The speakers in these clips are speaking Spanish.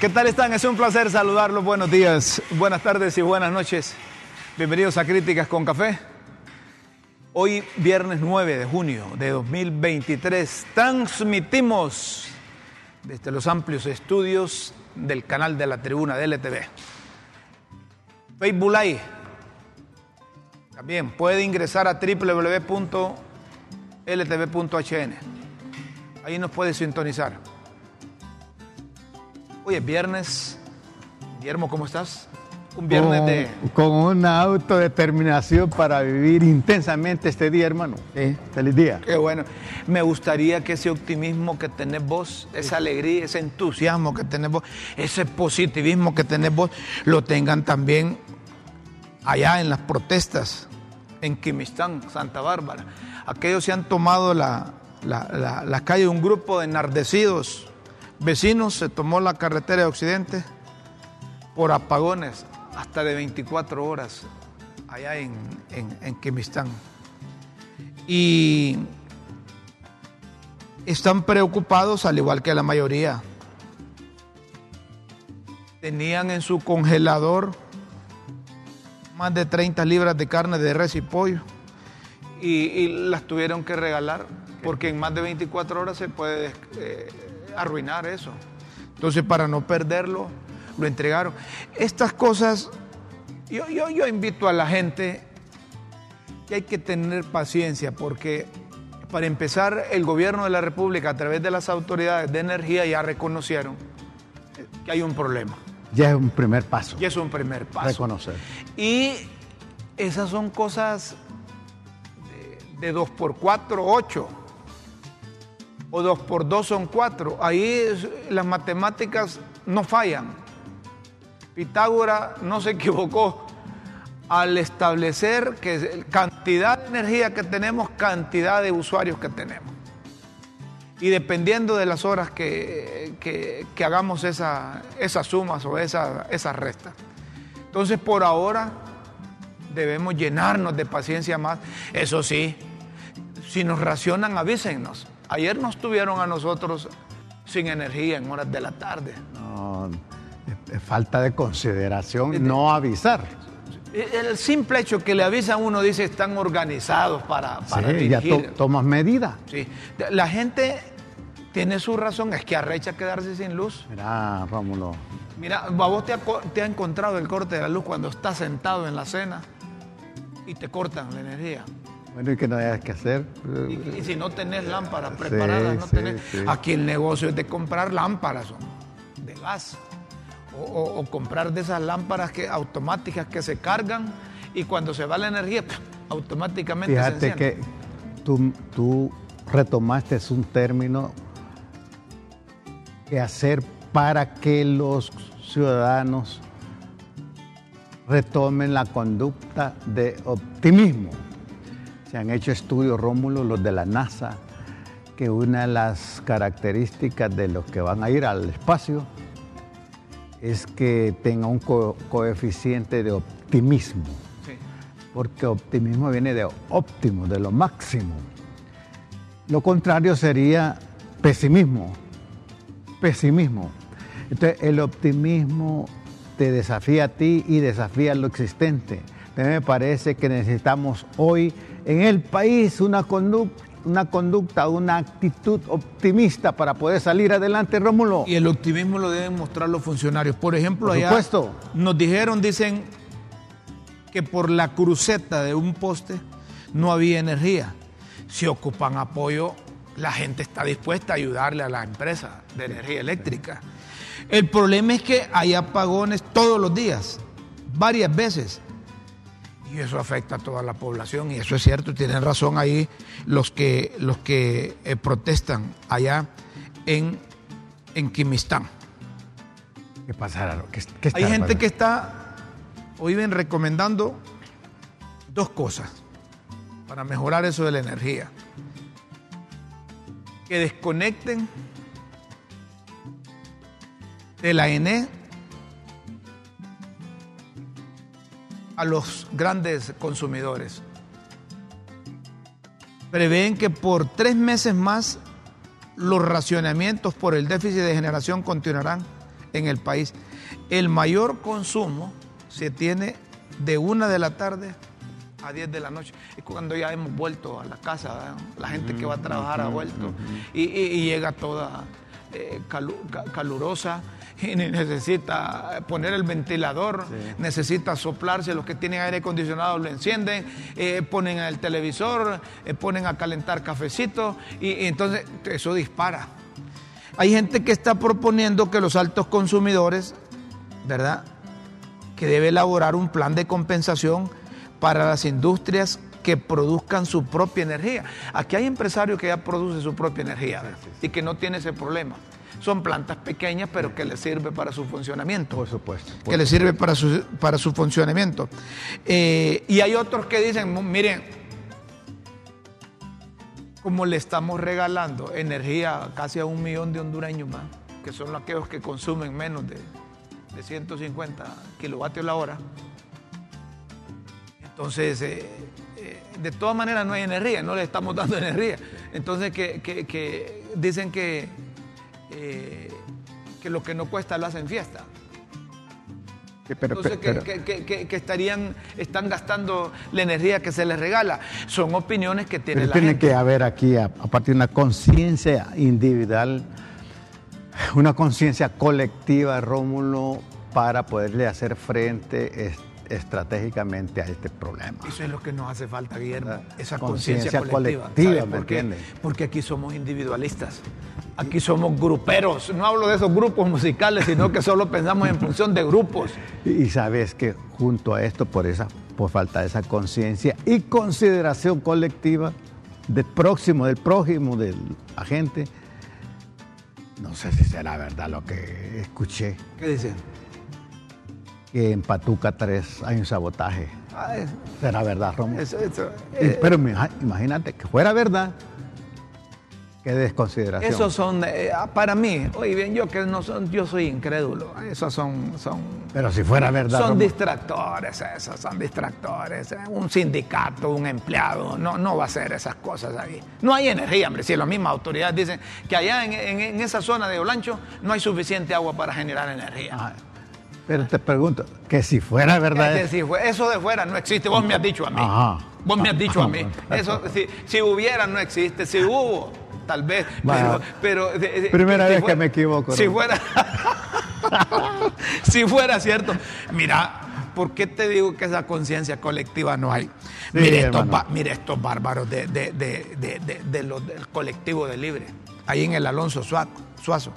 ¿Qué tal están? Es un placer saludarlos. Buenos días, buenas tardes y buenas noches. Bienvenidos a Críticas con Café. Hoy, viernes 9 de junio de 2023, transmitimos desde los amplios estudios del canal de la tribuna de LTV. Facebook Live. También puede ingresar a www.ltv.hn. Ahí nos puede sintonizar. Hoy es viernes. Guillermo, ¿cómo estás? Un viernes con, de... Con una autodeterminación para vivir intensamente este día, hermano. Sí. Feliz día. Qué bueno. Me gustaría que ese optimismo que tenés vos, esa alegría, ese entusiasmo que tenés vos, ese positivismo que tenés vos, lo tengan también allá en las protestas en Quimistán, Santa Bárbara. Aquellos se han tomado la, la, la, la calle, un grupo de enardecidos vecinos se tomó la carretera de Occidente por apagones hasta de 24 horas allá en, en, en Quimistán. Y están preocupados, al igual que la mayoría. Tenían en su congelador más de 30 libras de carne de res y pollo y, las tuvieron que regalar porque en más de 24 horas se puede eh, arruinar eso. Entonces, para no perderlo, lo entregaron. Estas cosas, yo, yo, yo invito a la gente que hay que tener paciencia porque para empezar, el gobierno de la República a través de las autoridades de energía ya reconocieron que hay un problema. Ya es un primer paso. Ya es un primer paso. Reconocer. Y esas son cosas de, de 2 por 4, 8. O 2 por 2 son 4. Ahí las matemáticas no fallan. Pitágoras no se equivocó al establecer que cantidad de energía que tenemos, cantidad de usuarios que tenemos. Y dependiendo de las horas que, que, hagamos esa, esas sumas o esas esa restas. Entonces, por ahora, debemos llenarnos de paciencia más. Eso sí, si nos racionan, avísennos. Ayer nos tuvieron a nosotros sin energía en horas de la tarde. No, es falta de consideración no avisar. El simple hecho que le avisan a uno dice están organizados para, para sí, ya to tomas medidas. Sí. La gente tiene su razón, es que arrecha quedarse sin luz. Mira, Rómulo. Mira, vos te ha, te ha encontrado el corte de la luz cuando estás sentado en la cena y te cortan la energía. Bueno, ¿y qué no hayas que hacer? Y, y, si no tenés lámparas preparadas, sí, no tenés... Sí, sí. Aquí el negocio es de comprar lámparas de gas. O, o, o, comprar de esas lámparas que, automáticas que se cargan y cuando se va la energía, automáticamente Fíjate se enciende. que tú, tú retomaste un término que hacer para que los ciudadanos retomen la conducta de optimismo. Se han hecho estudios, Rómulo, los de la NASA, que una de las características de los que van a ir al espacio es que tenga un co coeficiente de optimismo. Sí. Porque optimismo viene de óptimo, de lo máximo. Lo contrario sería pesimismo. Pesimismo. Entonces, el optimismo te desafía a ti y desafía lo existente. A mí me parece que necesitamos hoy en el país una conducta una conducta, una actitud optimista para poder salir adelante, Rómulo. Y el optimismo lo deben mostrar los funcionarios. Por ejemplo, por allá supuesto. nos dijeron, dicen que por la cruceta de un poste no había energía. Si ocupan apoyo, la gente está dispuesta a ayudarle a la empresa de energía eléctrica. El problema es que hay apagones todos los días, varias veces y eso afecta a toda la población y eso es cierto, tienen razón ahí los que, los que eh, protestan allá en, en Quimistán. ¿Qué pasará? ¿Qué, qué Hay gente que está, o viven recomendando dos cosas para mejorar eso de la energía. Que desconecten de la ENE a los grandes consumidores. Prevén que por tres meses más los racionamientos por el déficit de generación continuarán en el país. El mayor consumo se tiene de una de la tarde a 10 de la noche. Es cuando ya hemos vuelto a la casa, la gente que va a trabajar ha vuelto y, llega toda eh, calurosa y necesita poner el ventilador, necesita soplarse, los que tienen aire acondicionado lo encienden, eh, ponen el televisor, eh, ponen a calentar cafecito y, entonces eso dispara. Hay gente que está proponiendo que los altos consumidores, ¿verdad? Que debe elaborar un plan de compensación para las industrias que produzcan su propia energía. Aquí hay empresarios que ya producen su propia energía y que no tiene ese problema son plantas pequeñas, pero que les sirve para su funcionamiento. Por supuesto. que les sirve para su, para su funcionamiento. Eh, y hay otros que dicen, miren, como le estamos regalando energía casi a un millón de hondureños más, que son aquellos que consumen menos de, 150 kilovatios la hora, entonces, eh, eh, de todas maneras no hay energía, no le estamos dando energía. Entonces, que dicen que eh, que lo que no cuesta lo hacen fiesta. Entonces, que, estarían, están gastando la energía que se les regala. Son opiniones que tiene la tiene que haber aquí, aparte de una conciencia individual, una conciencia colectiva, Rómulo, para poderle hacer frente estratégicamente a este problema. Eso es lo que nos hace falta, Guillermo, esa conciencia colectiva. colectiva ¿me Porque aquí somos individualistas. Aquí somos gruperos, no hablo de esos grupos musicales, sino que solo pensamos en función de grupos. Y sabes que junto a esto, por esa, por falta de esa conciencia y consideración colectiva del próximo, del prójimo, del agente, no sé si será verdad lo que escuché. ¿Qué dicen? Que en Patuca 3 hay un sabotaje. ¿Será verdad, Romo? Eh, pero imagínate que fuera verdad Qué desconsideración. Esos son, eh, ah, para mí, oye bien, yo que no son, yo soy incrédulo. Esos son, son. Pero si fuera verdad. Son distractores, esos son distractores. Eh. Un sindicato, un empleado, no, no va a hacer esas cosas ahí. No hay energía, hombre. Si las mismas autoridades dicen que allá en, esa zona de Olancho no hay suficiente agua para generar energía. Ah, pero te pregunto, que si fuera verdad. eso de fuera no existe, vos me has dicho a mí. Vos me has dicho a mí. Eso, si, si hubiera, no existe. Si hubo, tal vez. Pero, Primera vez que me equivoco. Si fuera, si fuera cierto. Mira, ¿por qué te digo que esa conciencia colectiva no hay? mire, estos, bárbaros de, del colectivo de Libre, ahí en el Alonso Suazo.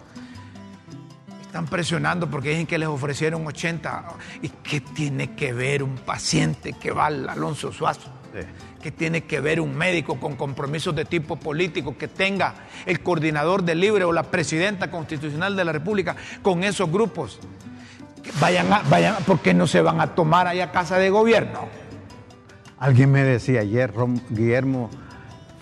Están presionando porque dicen que les ofrecieron 80. ¿Y qué tiene que ver un paciente que va al Alonso Suazo? que tiene que ver un médico con compromisos de tipo político que tenga el coordinador del Libre o la presidenta constitucional de la República con esos grupos. Vayan, a, vayan, porque no se van a tomar allá casa de gobierno. Alguien me decía ayer, Guillermo,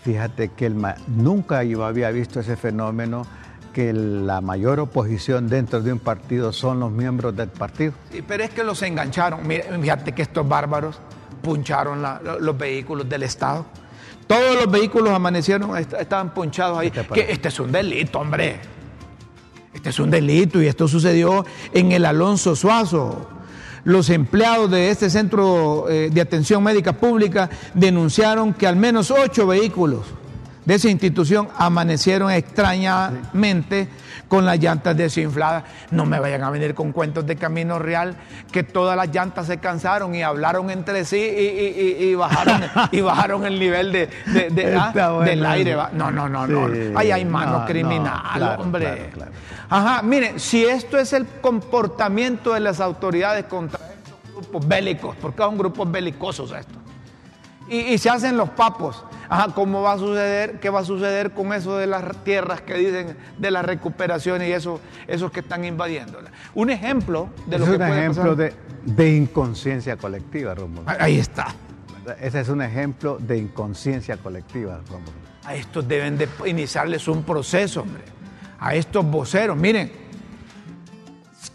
fíjate que el, nunca yo había visto ese fenómeno que la mayor oposición dentro de un partido son los miembros del partido. Sí, pero es que los engancharon. fíjate que estos bárbaros puncharon los vehículos del Estado. Todos los vehículos amanecieron, estaban punchados ahí. Que este es un delito, hombre. Este es un delito y esto sucedió en el Alonso Suazo. Los empleados de este centro eh, de atención médica pública denunciaron que al menos ocho vehículos de esa institución amanecieron extrañamente con las llantas desinfladas. No me vayan a venir con cuentos de Camino Real, que todas las llantas se cansaron y hablaron entre sí y, bajaron, y bajaron el nivel de, ah, del aire. No, no, no, no. Ahí hay mano criminal, hombre. Ajá, miren, si esto es el comportamiento de las autoridades contra estos grupos bélicos, porque son grupos belicosos estos y, se hacen los papos. Ajá, ¿cómo va a suceder? ¿Qué va a suceder con eso de las tierras que dicen de la recuperación y eso, esos que están invadiéndola? Un ejemplo de lo que es un ejemplo de, inconsciencia colectiva, Romulo. Ahí está. Ese es un ejemplo de inconsciencia colectiva, Romulo. A estos deben de iniciarles un proceso, hombre. A estos voceros, miren,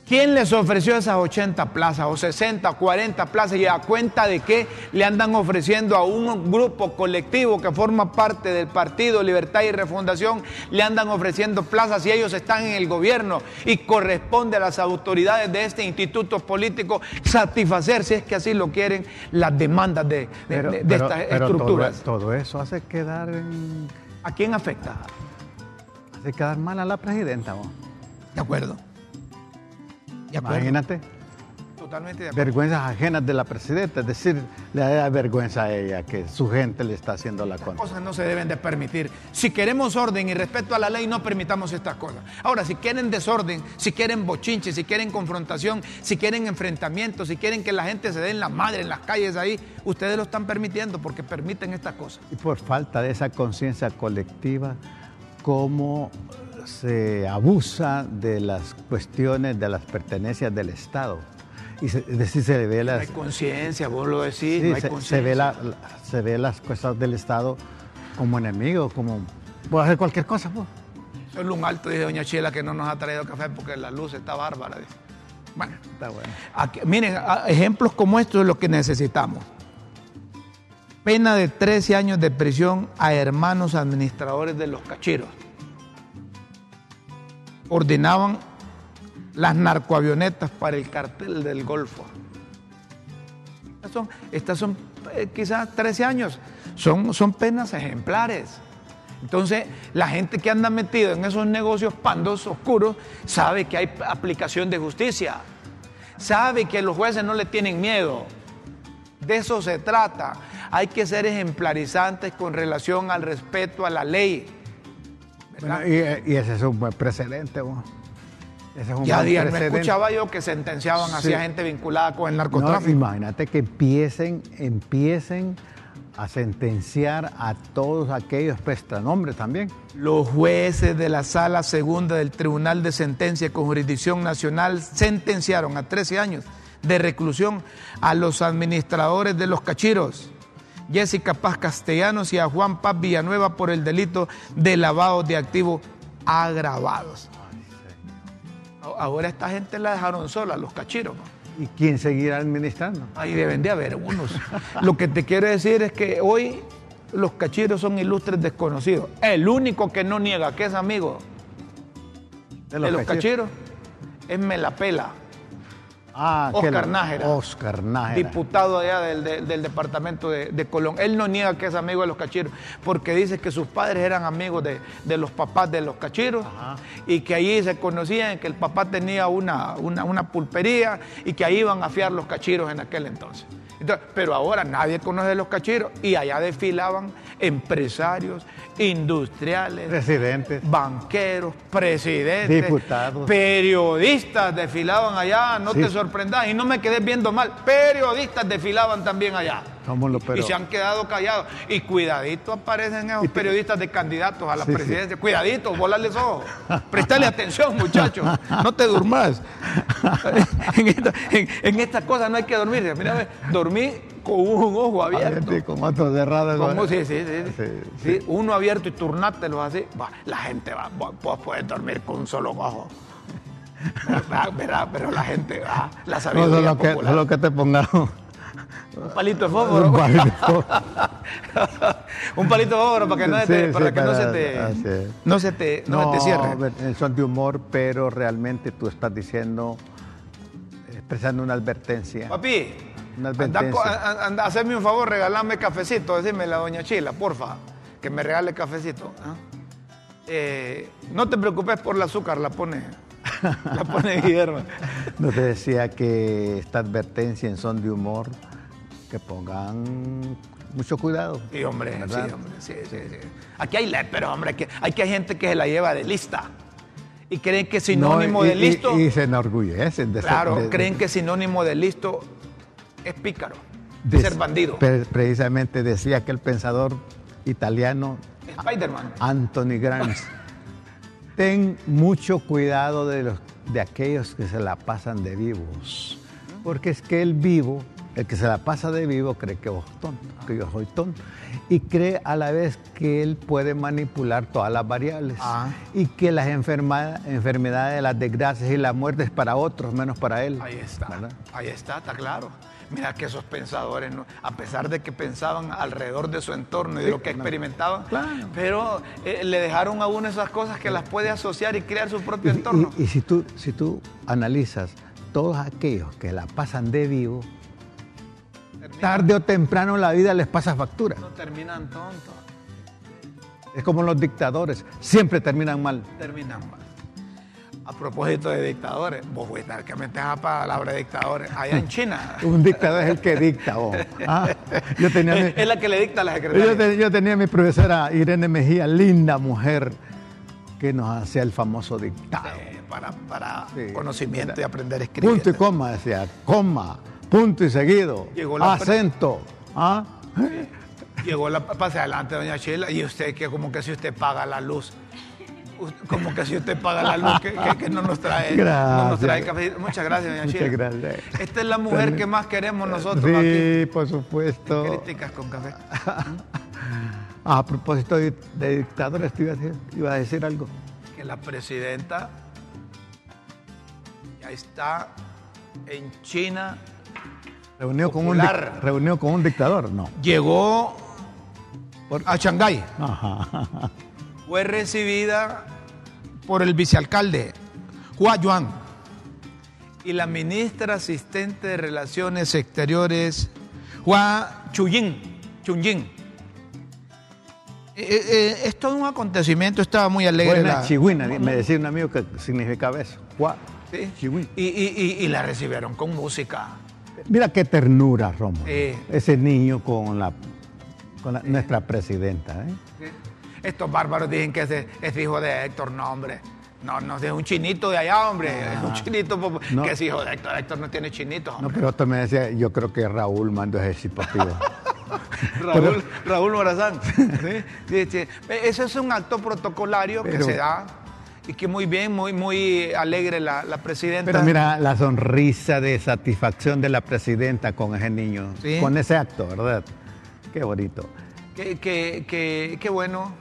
¿Quién les ofreció esas 80 plazas o 60, 40 plazas y a cuenta de qué le andan ofreciendo a un grupo colectivo que forma parte del Partido Libertad y Refundación, le andan ofreciendo plazas y ellos están en el gobierno y corresponde a las autoridades de este instituto político satisfacer, si es que así lo quieren, las demandas de, estas estructuras? Todo, eso hace quedar en... ¿A quién afecta? Hace quedar mal a la presidenta. De acuerdo. Imagínate. Totalmente de Vergüenzas ajenas de la presidenta, es decir, le da vergüenza a ella que su gente le está haciendo la contra. cosas no se deben de permitir. Si queremos orden y respeto a la ley, no permitamos estas cosas. Ahora, si quieren desorden, si quieren bochinche, si quieren confrontación, si quieren enfrentamiento, si quieren que la gente se dé en la madre en las calles ahí, ustedes lo están permitiendo porque permiten estas cosas. Y por falta de esa conciencia colectiva, ¿cómo se abusa de las cuestiones de las pertenencias del Estado. Y se, es decir, se ve las... No hay conciencia, vos lo decís, no hay se, se, ve la, se ve las cosas del Estado como enemigos, como... Puedo hacer cualquier cosa, pues. Solo un alto, dice doña Chela, que no nos ha traído café porque la luz está bárbara. Bueno, está bueno. miren, ejemplos como estos es lo que necesitamos. Pena de 13 años de prisión a hermanos administradores de los cachiros ordenaban las narcoavionetas para el cartel del Golfo. Estas son, eh, quizás 13 años, son, son penas ejemplares. Entonces, la gente que anda metido en esos negocios pandos oscuros sabe que hay aplicación de justicia, sabe que los jueces no le tienen miedo. De eso se trata. Hay que ser ejemplarizantes con relación al respeto a la ley y, ese es un buen precedente. Ese es un ya día, me escuchaba yo que sentenciaban así a gente vinculada con el narcotráfico. imagínate que empiecen, empiecen a sentenciar a todos aquellos prestanombres también. Los jueces de la sala segunda del Tribunal de Sentencia con Jurisdicción Nacional sentenciaron a 13 años de reclusión a los administradores de los cachiros Jessica Paz Castellanos y a Juan Paz Villanueva por el delito de lavado de activos agravados. Ahora esta gente la dejaron sola, los cachiros. ¿Y quién seguirá administrando? Ahí deben de haber unos. Lo que te quiero decir es que hoy los cachiros son ilustres desconocidos. El único que no niega que es amigo de los, cachiros. es Melapela. Ah, Oscar Nájera. Oscar Nájera. Diputado allá del, departamento de, Colón. Él no niega que es amigo de los cachiros, porque dice que sus padres eran amigos de, los papás de los cachiros y que allí se conocían, que el papá tenía una, una, pulpería y que ahí iban a fiar los cachiros en aquel entonces. pero ahora nadie conoce los cachiros y allá desfilaban empresarios, industriales, presidentes, banqueros, presidentes, diputados, periodistas desfilaban allá, no te y no me quedé viendo mal, periodistas desfilaban también allá. y se han quedado callados. Y cuidadito aparecen esos periodistas de candidatos a la presidencia. Cuidadito, volarles ojos. Prestale atención, muchachos. No te durmas. en, esta, cosa no hay que dormir. Mira, dormí con un ojo abierto. con otro cerrado. Sí, sí, sí, Uno abierto y turnártelo así. la gente va, puedes dormir con un solo ojo. ¿Verdad? Pero la gente, va, la sabiduría no, que, lo que te pongamos. Un palito de fósforo. Un palito de fósforo. un palito de fósforo para que, no, te, para que no, se te, no se te, no, te cierre. Son de humor, pero realmente tú estás diciendo, expresando una advertencia. Papi, Anda, hacerme un favor, regalarme cafecito, decirme la doña Chila, porfa, que me regale cafecito. ¿ah? Eh, no te preocupes por el azúcar, la pone, la pone Guillermo. No te decía que esta advertencia en son de humor, que pongan mucho cuidado. Sí, hombre, sí, hombre, sí, sí, Aquí hay pero hombre, que, hay que gente que se la lleva de lista y creen que sinónimo de listo. Y, se enorgullecen de Claro, creen que sinónimo de listo es pícaro, de, ser bandido. Precisamente decía aquel pensador italiano, Spider-Man, Anthony Gramsci, ten mucho cuidado de, los, de aquellos que se la pasan de vivos, porque es que el vivo El que se la pasa de vivo cree que vos tonto, que yo soy tonto. Y cree a la vez que él puede manipular todas las variables. Ah. Y que las enfermedades, las desgracias y la muerte es para otros, menos para él. Ahí está. Ahí está, está claro. Mira que esos pensadores, a pesar de que pensaban alrededor de su entorno y de lo que experimentaban, pero eh, le dejaron a uno esas cosas que las puede asociar y crear su propio entorno. Y, si, tú, si tú analizas todos aquellos que la pasan de vivo, tarde o temprano la vida les pasa factura. No terminan tontos. Es como los dictadores, siempre terminan mal. Terminan mal. A propósito de dictadores, vos fuiste que metes a palabra de dictadores. Allá en China. Un dictador es el que dicta, vos. Ah, yo tenía es, la que le dicta a la secretaria. Yo, tenía mi profesora Irene Mejía, linda mujer, que nos hacía el famoso dictado. para, conocimiento y aprender a escribir. Punto y coma, decía, coma, punto y seguido, acento. ¿ah? Llegó la pase adelante, doña Sheila, y usted que como que si usted paga la luz como que si usted paga la luz, que, no nos trae, no nos trae café. Muchas gracias, doña Muchas gracias. Esta es la mujer que más queremos nosotros. Sí, por supuesto. Críticas con café. a propósito de, dictadores, iba a, decir, algo. Que la presidenta ya está en China. Reunió con, un, reunió con un dictador, no. Llegó a Shanghái. Ajá fue recibida por el vicealcalde Hua Yuan y la ministra asistente de Relaciones Exteriores Hua Chuying. Chuying. Eh, eh, eh, es todo un acontecimiento, estaba muy alegre. la chigüina, me decía un amigo que significaba eso. Hua sí. Y, y, la recibieron con música. Mira qué ternura, Romo. Ese niño con la, con nuestra presidenta. ¿eh? Estos bárbaros dicen que es, hijo de Héctor, no, hombre. No, no, es un chinito de allá, hombre. Es un ah. chinito que es hijo de Héctor. Héctor no tiene chinito. No, pero otro me decía, yo creo que Raúl mandó ese partido. Raúl, Raúl Morazán. ¿Sí? Sí, Ese es un acto protocolario que se da y que muy bien, muy, muy alegre la, presidenta. Pero mira la sonrisa de satisfacción de la presidenta con ese niño, con ese acto, ¿verdad? Qué bonito. Qué, qué, qué bueno.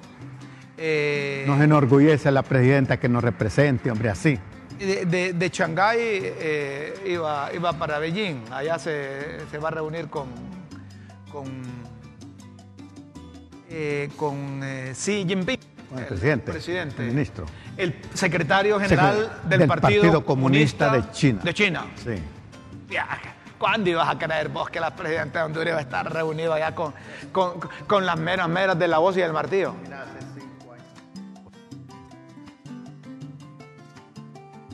Eh, nos enorgullece la presidenta que nos represente, hombre, así. De, de, Shanghái eh, iba, iba para Beijing, allá se, va a reunir con, con, eh, con Xi Jinping. el presidente, presidente, el ministro. El secretario general del, Partido, Comunista, de China. De China. Sí. ¿Cuándo ibas a creer vos que la presidenta de Honduras iba a estar reunido allá con, con, con las meras meras de la voz y del martillo?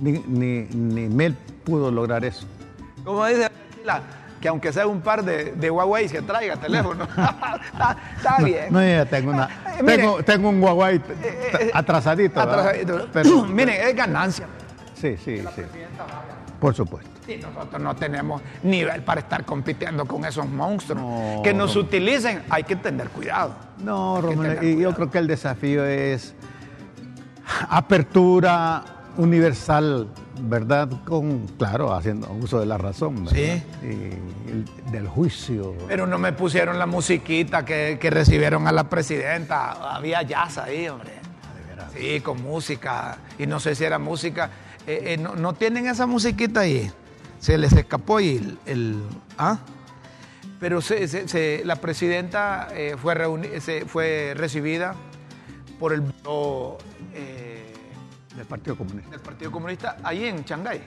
Ni, ni, ni Mel pudo lograr eso. Como dice que aunque sea un par de, de Huawei se traiga teléfono. está, bien. No, tengo una. tengo, tengo, un Huawei eh, eh, atrasadito. atrasadito. Pero, Miren, es ganancia. Sí, sí, sí. Por supuesto. Sí, nosotros no tenemos nivel para estar compitiendo con esos monstruos. que nos utilicen, hay que tener cuidado. No, Romero, y yo creo que el desafío es apertura, universal, ¿verdad? Con, claro, haciendo uso de la razón, Sí. Y del juicio. Pero no me pusieron la musiquita que, recibieron a la presidenta. Había jazz ahí, hombre. Ah, sí, con música. Y no sé si era música. Eh, eh, no, tienen esa musiquita ahí. Se les escapó y el. ¿ah? Pero la presidenta eh, fue, fue recibida por el. Del Partido Comunista. Del Partido Comunista, ahí en Shanghái.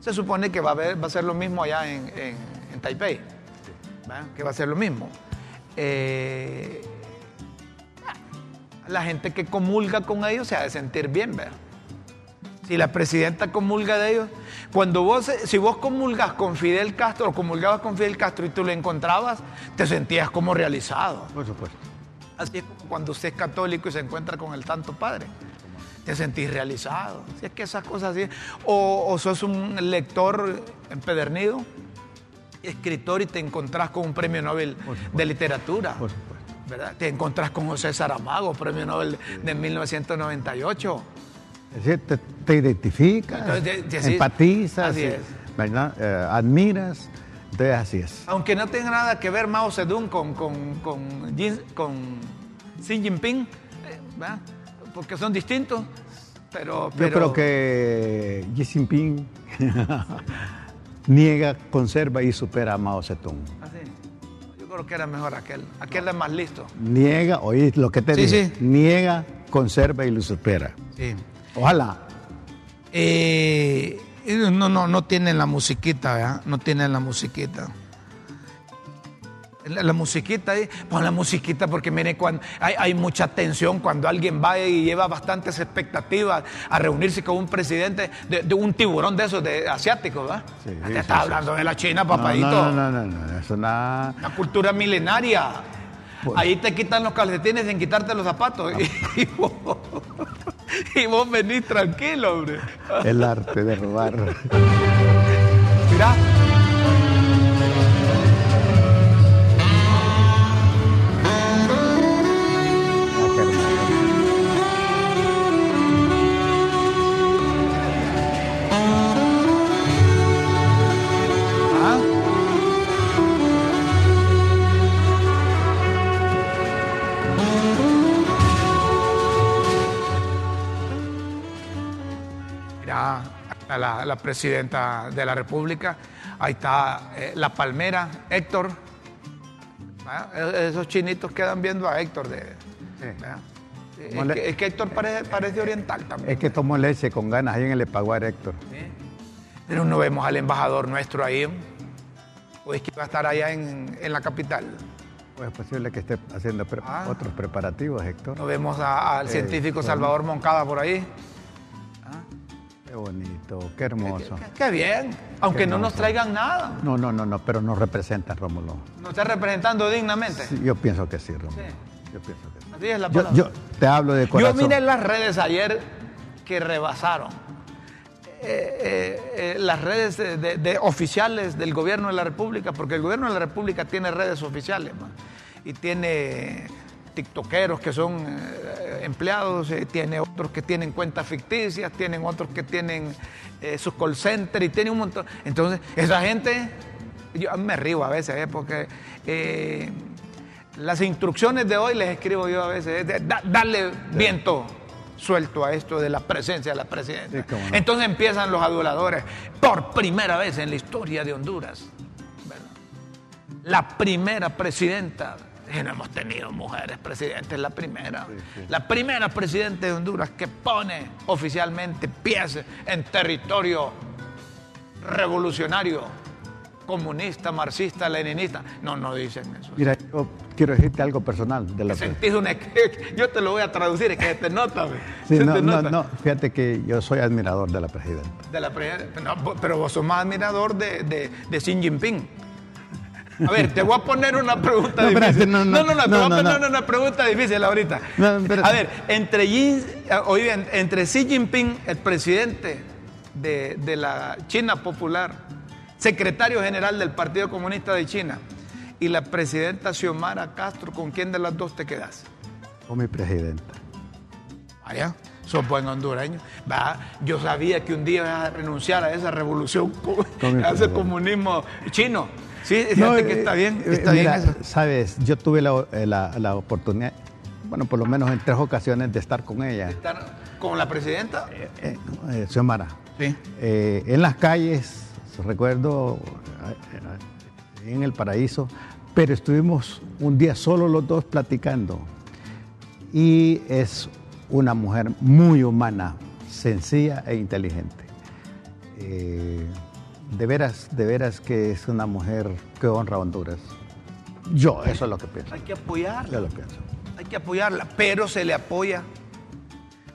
Se supone que va a, va a ser lo mismo allá en, Taipei. Que va a ser lo mismo. Eh, la gente que comulga con ellos se ha de sentir bien, ¿verdad? Si la presidenta comulga de ellos, cuando vos, si vos comulgas con Fidel Castro o comulgabas con Fidel Castro y tú lo encontrabas, te sentías como realizado. Por supuesto. Así es como cuando usted es católico y se encuentra con el Santo Padre te sentís realizado. Si es que esas cosas así. O, sos un lector empedernido, escritor y te encontrás con un premio Nobel de literatura. Por supuesto. ¿verdad? Te encontrás con José Saramago, premio Nobel de 1998. Es decir, te, identificas, empatizas, ¿verdad? Eh, admiras Entonces así es. Aunque no tenga nada que ver Mao Zedong con, con, con, Xi Jinping, eh, porque son distintos, pero, Yo creo que Xi Jinping niega, conserva y supera a Mao Zedong. ¿Ah, Yo creo que era mejor aquel. Aquel es más listo. Niega, oye, lo que te sí, niega, conserva y lo supera. Sí. Ojalá. Eh, no, no, no tienen la musiquita, ¿verdad? No tienen la musiquita. La, musiquita ahí, pues la musiquita, porque mire, cuando hay, mucha tensión cuando alguien va y lleva bastantes expectativas a reunirse con un presidente de, un tiburón de esos de asiáticos, ¿verdad? Sí, Te está hablando de la China, papadito. No, no, no, no, es una. Una cultura milenaria. Pues ahí te quitan los calcetines sin quitarte los zapatos. Y, vos, y, vos, venís tranquilo, hombre. El arte de robar. Mira. La, presidenta de la República. Ahí está eh, la palmera, Héctor. E-, esos chinitos quedan viendo a Héctor. De, es, que, Héctor parece, oriental también. Es que tomó leche con ganas ahí en el Epaguar, Héctor. Pero no vemos al embajador nuestro ahí. ¿O es que va a estar allá en, la capital? Pues es posible que esté haciendo ah. otros preparativos, Héctor. No vemos al científico Salvador Moncada por ahí. Qué bonito, qué hermoso. Qué, bien, aunque no nos traigan nada. No, no, no, no, pero nos representa, Rómulo. ¿Nos está representando dignamente? yo pienso que sí, Rómulo. Yo pienso que sí. Así es la palabra. Yo, te hablo de corazón. Yo miré las redes ayer que rebasaron. Eh, eh, eh, las redes de, oficiales del gobierno de la República, porque el gobierno de la República tiene redes oficiales y tiene tiktokeros que son eh, empleados, eh, tiene otros que tienen cuentas ficticias, tienen otros que tienen eh, sus call centers y tiene un montón. Entonces, esa gente, yo me río a veces, porque las instrucciones de hoy les escribo yo a veces, darle viento suelto a esto de la presencia de la presidenta. Entonces empiezan los aduladores, por primera vez en la historia de Honduras, la primera presidenta no hemos tenido mujeres presidentes, la primera. La primera presidente de Honduras que pone oficialmente pies en territorio revolucionario, comunista, marxista, leninista. No, no dicen eso. Mira, yo quiero decirte algo personal. De la Yo te lo voy a traducir, es que te nota. no, no, no, fíjate que yo soy admirador de la presidenta. De la pero vos sos más admirador de, de, de Xi Jinping. A ver, te voy a poner una pregunta difícil. No, no, no, te voy a poner una pregunta difícil ahorita. a ver, entre, entre Xi Jinping, el presidente de, la China Popular, secretario general del Partido Comunista de China, y la presidenta Xiomara Castro, ¿con quién de las dos te quedas? Con mi presidenta. Vaya, sos buen hondureño. Va, yo sabía que un día ibas a renunciar a esa revolución, a ese comunismo chino. Sí, fíjate que está bien. Eh, está bien eso. Sabes, yo tuve eh, la, oportunidad, bueno, por lo menos en tres ocasiones de estar con ella. ¿Estar con la presidenta? Eh, eh Xiomara. Sí. en las calles, recuerdo, en el paraíso, pero estuvimos un día solo los dos platicando. Y es una mujer muy humana, sencilla e inteligente de veras, de veras que es una mujer que honra a Honduras. Yo, eso es lo que pienso. Hay que apoyarla. Yo lo pienso. Hay que apoyarla, pero se le apoya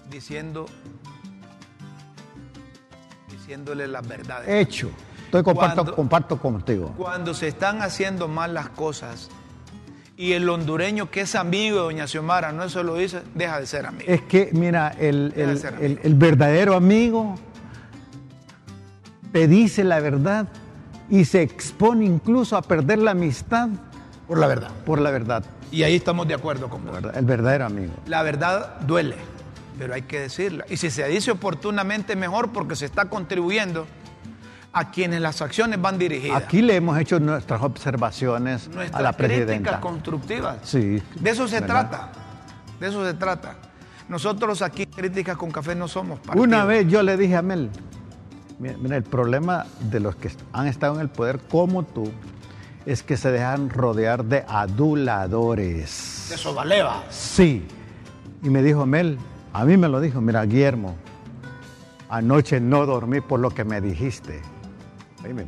diciendo, diciéndole las verdades. Hecho. Estoy comparto, comparto contigo. Cuando se están haciendo mal las cosas y el hondureño que es amigo de Doña Xiomara no eso lo dice, deja de ser amigo. Es que, mira, el, el verdadero amigo te dice la verdad y se expone incluso a perder la amistad. Por la verdad. Por la verdad. Y ahí estamos de acuerdo con vos. El verdadero amigo. La verdad duele, pero hay que decirla. Y si se dice oportunamente, mejor porque se está contribuyendo a quienes las acciones van dirigidas. Aquí le hemos hecho nuestras observaciones a la presidenta. críticas constructivas. Sí. De eso se trata. De eso se trata. Nosotros aquí, Críticas con Café, no somos partido. Una vez yo le dije a Mel, mira, el problema de los que han estado en el poder como tú es que se dejan rodear de aduladores. De sobaleva. Sí. Y me dijo Mel, a mí me lo dijo, mira, Guillermo, anoche no dormí por lo que me dijiste.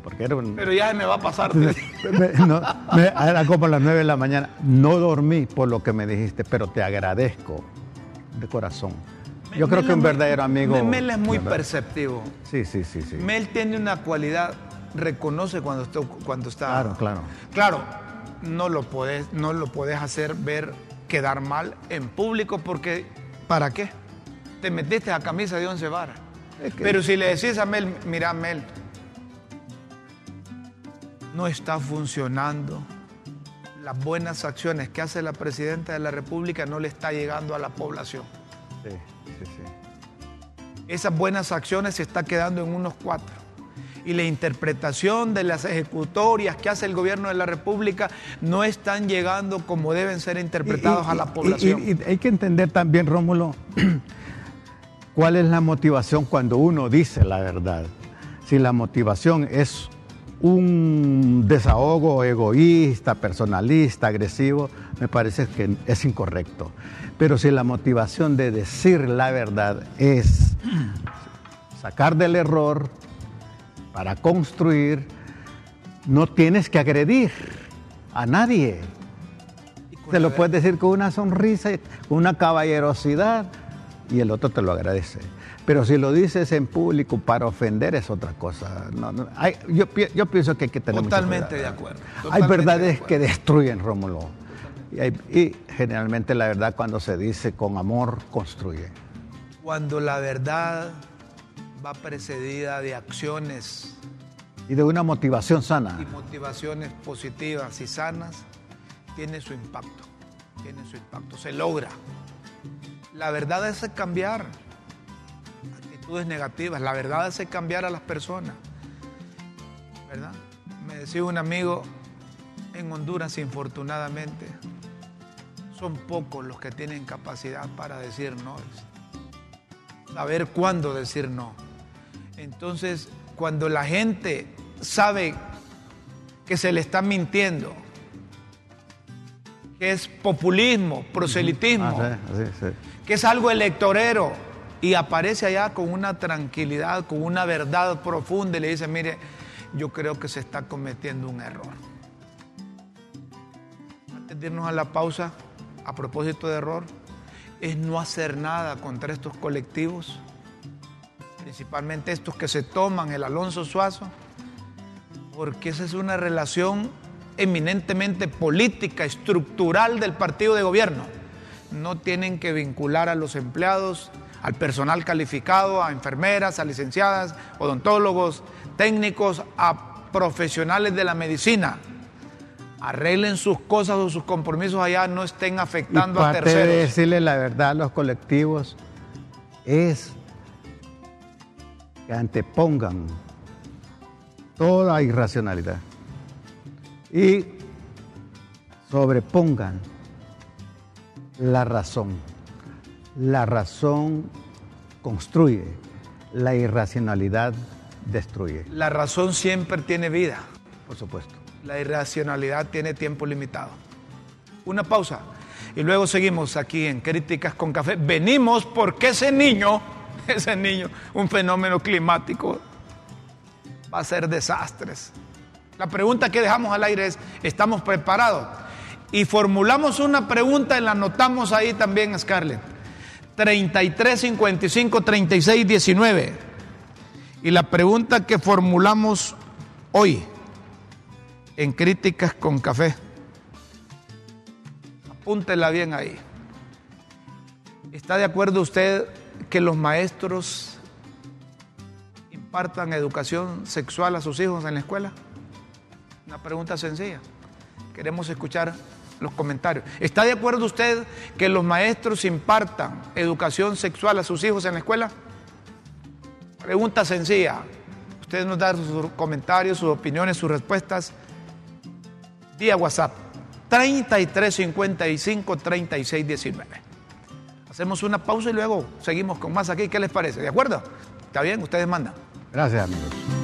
porque era un... Pero ya me va a pasar. era como las nueve de la mañana. No dormí por lo que me dijiste, pero te agradezco de corazón. Yo creo que un verdadero amigo. Mel es muy perceptivo. Sí, sí, sí, sí. Mel tiene una cualidad, reconoce cuando está. Cuando está claro, claro. Claro, no lo, puedes, no lo puedes hacer ver quedar mal en público porque ¿para qué? Te metiste a camisa de once varas. Pero si le decís a Mel, mira Mel, no está funcionando. Las buenas acciones que hace la presidenta de la República no le está llegando a la población. Sí, sí, sí. Esas buenas acciones se está quedando en unos cuatro. Y la interpretación de las ejecutorias que hace el gobierno de la República no están llegando como deben ser interpretados a la población. Y, hay que entender también, Rómulo, cuál es la motivación cuando uno dice la verdad. Si la motivación es un desahogo egoísta, personalista, agresivo, me parece que es incorrecto. Pero si la motivación de decir la verdad es sacar del error para construir, no tienes que agredir a nadie. Te lo puedes decir con una sonrisa, con una caballerosidad, y el otro te lo agradece. Pero si lo dices en público para ofender es otra cosa. yo, pienso que hay que tener Totalmente de acuerdo. hay verdades que destruyen, Rómulo. Y, generalmente la verdad cuando se dice con amor construye. Cuando la verdad va precedida de acciones. Y de una motivación sana. Y motivaciones positivas y sanas, tiene su impacto. Tiene su impacto. Se logra. La verdad es cambiar negativas. La verdad hace cambiar a las personas. ¿Verdad? Me decía un amigo en Honduras, infortunadamente, son pocos los que tienen capacidad para decir no. Saber cuándo decir no. Entonces, cuando la gente sabe que se le está mintiendo, que es populismo, proselitismo, ah, que es algo electorero, y aparece allá con una tranquilidad, con una verdad profunda y le dice, mire, yo creo que se está cometiendo un error. Antes de irnos a la pausa, a propósito de error, es no hacer nada contra estos colectivos, principalmente estos que se toman el Alonso Suazo, porque esa es una relación eminentemente política, estructural del partido de gobierno. No tienen que vincular a los empleados al personal calificado, a enfermeras, a licenciadas, odontólogos, técnicos, a profesionales de la medicina. Arreglen sus cosas o sus compromisos allá, no estén afectando a terceros. De decirle la verdad a los colectivos es que antepongan toda irracionalidad y sobrepongan la razón. La razón construye, la irracionalidad destruye. La razón siempre tiene vida. Por supuesto. La irracionalidad tiene tiempo limitado. Una pausa y luego seguimos aquí en Críticas con Café. Venimos porque ese niño, ese niño, un fenómeno climático, va a ser desastres. La pregunta que dejamos al aire es, ¿estamos preparados? Y formulamos una pregunta y la anotamos ahí también, Scarlett. 33 55 36 19. Y la pregunta que formulamos hoy en Críticas con Café, apúntela bien ahí. ¿Está de acuerdo usted que los maestros impartan educación sexual a sus hijos en la escuela? Una pregunta sencilla. Queremos escuchar los comentarios. ¿Está de acuerdo usted que los maestros impartan educación sexual a sus hijos en la escuela? Pregunta sencilla. Ustedes nos dan sus comentarios, sus opiniones, sus respuestas vía WhatsApp 3355 3619. Hacemos una pausa y luego seguimos con más aquí. ¿Qué les parece? ¿De acuerdo? ¿Está bien? Ustedes mandan. Gracias, amigos.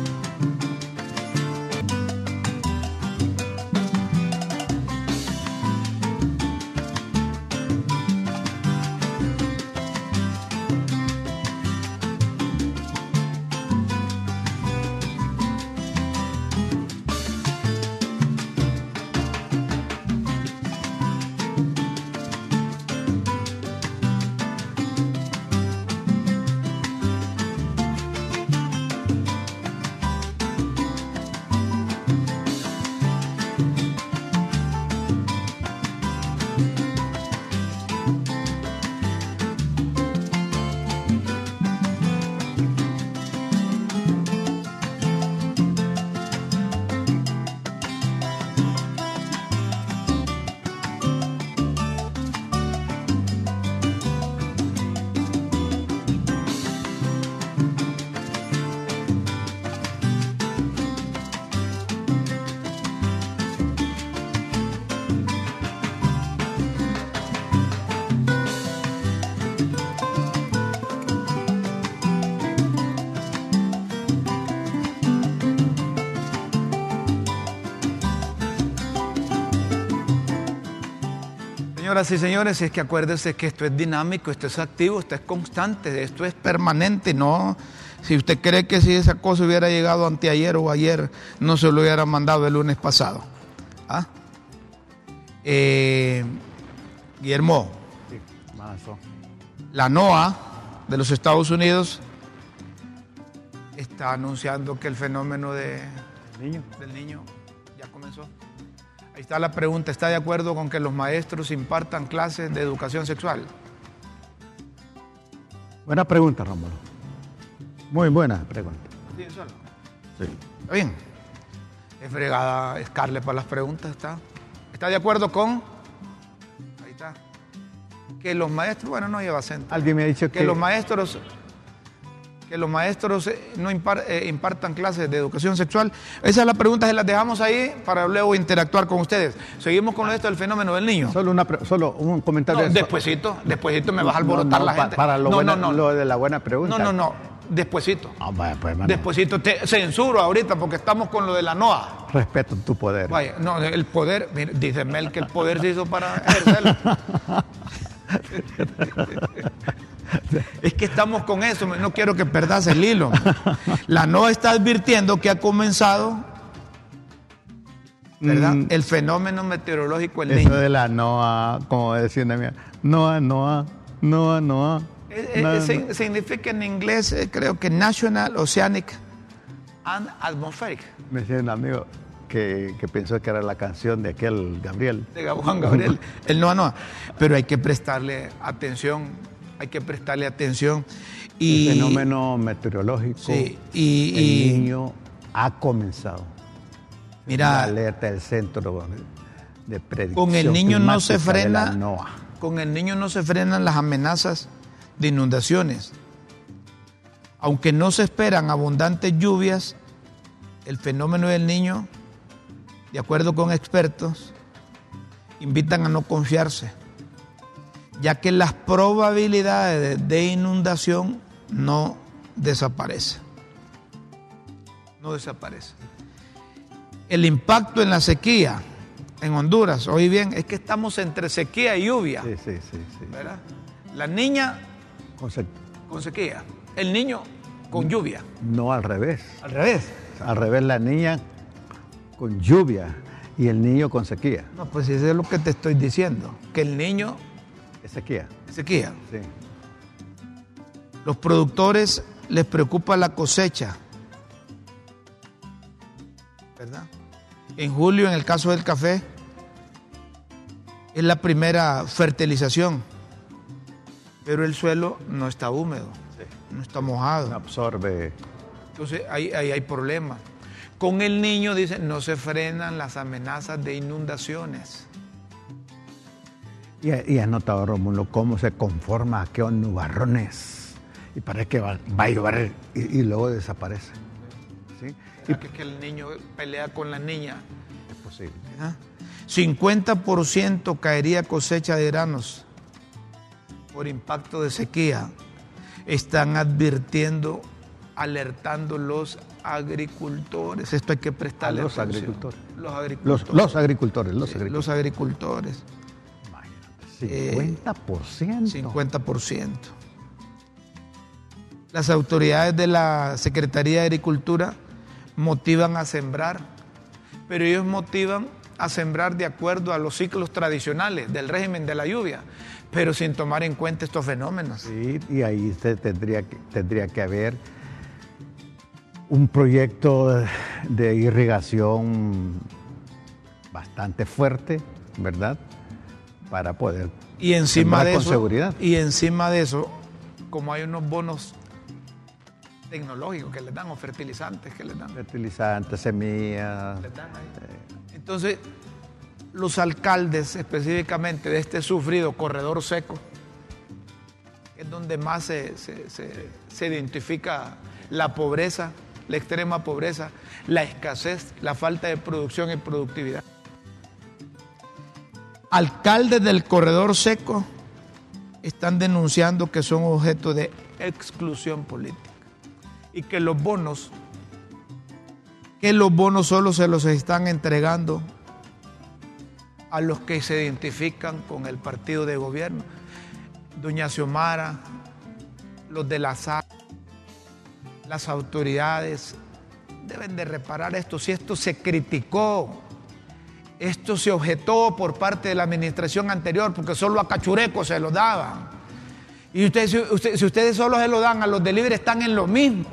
Señoras y señores, es que acuérdense que esto es dinámico, esto es activo, esto es constante, esto es permanente, no. Si usted cree que si esa cosa hubiera llegado anteayer o ayer, no se lo hubiera mandado el lunes pasado. ¿Ah? Eh, Guillermo, la NOAA de los Estados Unidos está anunciando que el fenómeno de, del niño ya comenzó. Ahí está la pregunta, ¿está de acuerdo con que los maestros impartan clases de educación sexual? Buena pregunta, Rómulo. Muy buena pregunta. ¿Sí, solo? Sí. ¿Está bien? Es fregada Scarlett para las preguntas, ¿está? ¿Está de acuerdo con? Ahí está. Que los maestros, bueno, no lleva acento. Alguien me ha dicho que... Que los maestros que los maestros eh, no eh, impartan clases de educación sexual? Esa es la pregunta, se las dejamos ahí para luego interactuar con ustedes. Seguimos con esto del fenómeno del niño. Solo, una, solo un comentario. No, despuesito, despuesito me vas a alborotar la gente. Para lo, lo de la buena pregunta. No, no, no. Despuésito. Ah, vaya, pues, Despuésito te censuro ahorita porque estamos con lo de la NOA. Respeto tu poder. Vaya, no, el poder, dice Mel que el poder se hizo para ejercerlo. Es que estamos con eso, no quiero que perdas el hilo. La NOAA está advirtiendo que ha comenzado ¿verdad? Mm. el fenómeno meteorológico el Eso de la NOAA, como decía mía, NOAA, NOAA, NOAA, NOAA. Significa en inglés, eh, creo que National Oceanic and Atmospheric. Me decía un amigo que, pensó que era la canción de aquel Gabriel. De Juan Gabriel, el NOAA, NOAA. Pero hay que prestarle atención hay que prestarle atención. Y, el fenómeno meteorológico, sí, y, el niño ha comenzado. Mira, la alerta del centro de predicción. Con el niño no se frena. Con el niño no se frenan las amenazas de inundaciones. Aunque no se esperan abundantes lluvias, el fenómeno del niño, de acuerdo con expertos, invitan a no confiarse ya que las probabilidades de inundación no desaparecen. No desaparecen. El impacto en la sequía en Honduras, hoy bien, es que estamos entre sequía y lluvia. Sí, sí, sí. ¿verdad? La niña con, sequía, el niño con lluvia. No al revés. Al revés. Al revés, la niña con lluvia y el niño con sequía. No, pues eso es lo que te estoy diciendo, que el niño Sequía. Sequía. Sí. Los productores les preocupa la cosecha. ¿Verdad? En julio, en el caso del café, es la primera fertilización, pero el suelo no está húmedo, no está mojado. absorbe. Entonces ahí, ahí hay problemas. Con el niño, dicen, no se frenan las amenazas de inundaciones. Y, has notado, Rómulo, cómo se conforma aquellos nubarrones y parece que va, a llover y, luego desaparece. ¿sí? Y que, que el niño pelea con la niña. Es posible. 50% caería cosecha de granos por impacto de sequía. Están advirtiendo, alertando los agricultores. Esto hay que prestarle los agricultores. Los agricultores. Los, agricultores. Los agricultores. Los agricultores. 50%. 50%. Las autoridades de la Secretaría de Agricultura motivan a sembrar, pero ellos motivan a sembrar de acuerdo a los ciclos tradicionales del régimen de la lluvia, pero sin tomar en cuenta estos fenómenos. Sí, y ahí se tendría que, tendría que haber un proyecto de irrigación bastante fuerte, ¿verdad? Para poder y encima de eso, seguridad. Y encima de eso, como hay unos bonos tecnológicos que les dan, o fertilizantes que les dan. Fertilizantes, semillas. Entonces, los alcaldes específicamente de este sufrido corredor seco, es donde más se, se identifica la pobreza, la extrema pobreza, la escasez, la falta de producción y productividad alcaldes del corredor seco están denunciando que son objeto de exclusión política y que los bonos, que los bonos solo se los están entregando a los que se identifican con el partido de gobierno. Doña Xiomara, los de la SAC, las autoridades deben de reparar esto. Si esto se criticó esto se objetó por parte de la administración anterior porque solo a Cachureco se lo daban. Y ustedes, si ustedes solo se lo dan a los de libre están en lo mismo.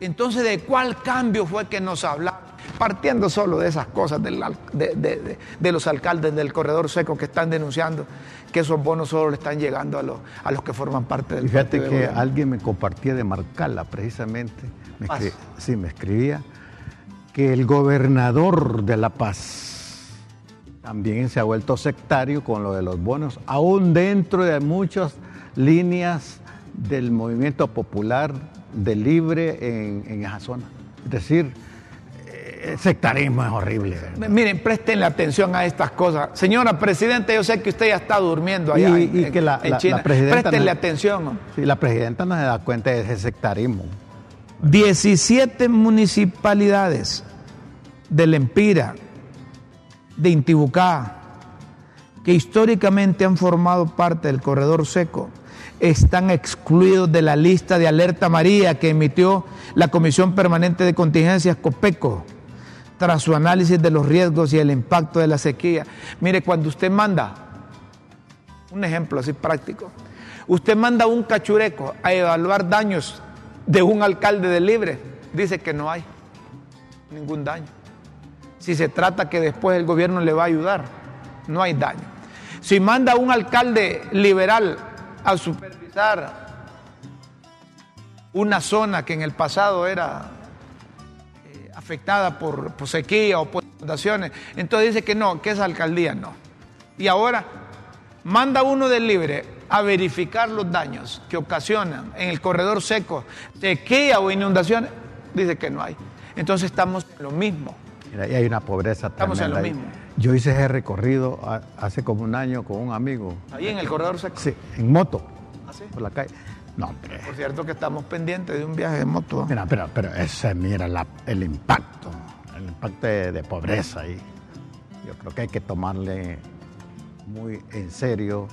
Entonces, ¿de cuál cambio fue que nos hablaron? Partiendo solo de esas cosas de, los alcaldes del corredor seco que están denunciando que esos bonos solo le están llegando a los, a los que forman parte del Fíjate que alguien me compartía de Marcala precisamente, me sí, me escribía que el gobernador de La Paz, también se ha vuelto sectario con lo de los bonos, aún dentro de muchas líneas del movimiento popular de libre en, esa zona. Es decir, el eh, sectarismo es horrible. Miren, prestenle atención a estas cosas. Señora Presidenta, yo sé que usted ya está durmiendo allá y, en, que la, China. prestenle atención. Sí, la presidenta no se da cuenta de ese sectarismo. 17 municipalidades del Empira, de Intibucá, que históricamente han formado parte del corredor seco, están excluidos de la lista de alerta María que emitió la Comisión Permanente de Contingencias COPECO tras su análisis de los riesgos y el impacto de la sequía. Mire, cuando usted manda, un ejemplo así práctico, usted manda un cachureco a evaluar daños de un alcalde de Libre, dice que no hay ningún daño si se trata que después el gobierno le va a ayudar. No hay daño. Si manda un alcalde liberal a supervisar una zona que en el pasado era eh, afectada por, sequía o por inundaciones, entonces dice que no, que esa alcaldía no. Y ahora manda uno del libre a verificar los daños que ocasionan en el corredor seco, sequía o inundaciones, dice que no hay. Entonces estamos en lo mismo y hay una pobreza Estamos en lo mismo. Yo hice ese recorrido hace como un año con un amigo. ¿Ahí en el corredor seco? Sí, en moto. ¿Ah, sí? Por la calle. No, hombre. Por cierto que estamos pendientes de un viaje de moto. Mira, pero, pero ese, mira el impacto, el impacto de, pobreza ahí. Yo creo que hay que tomarle muy en serio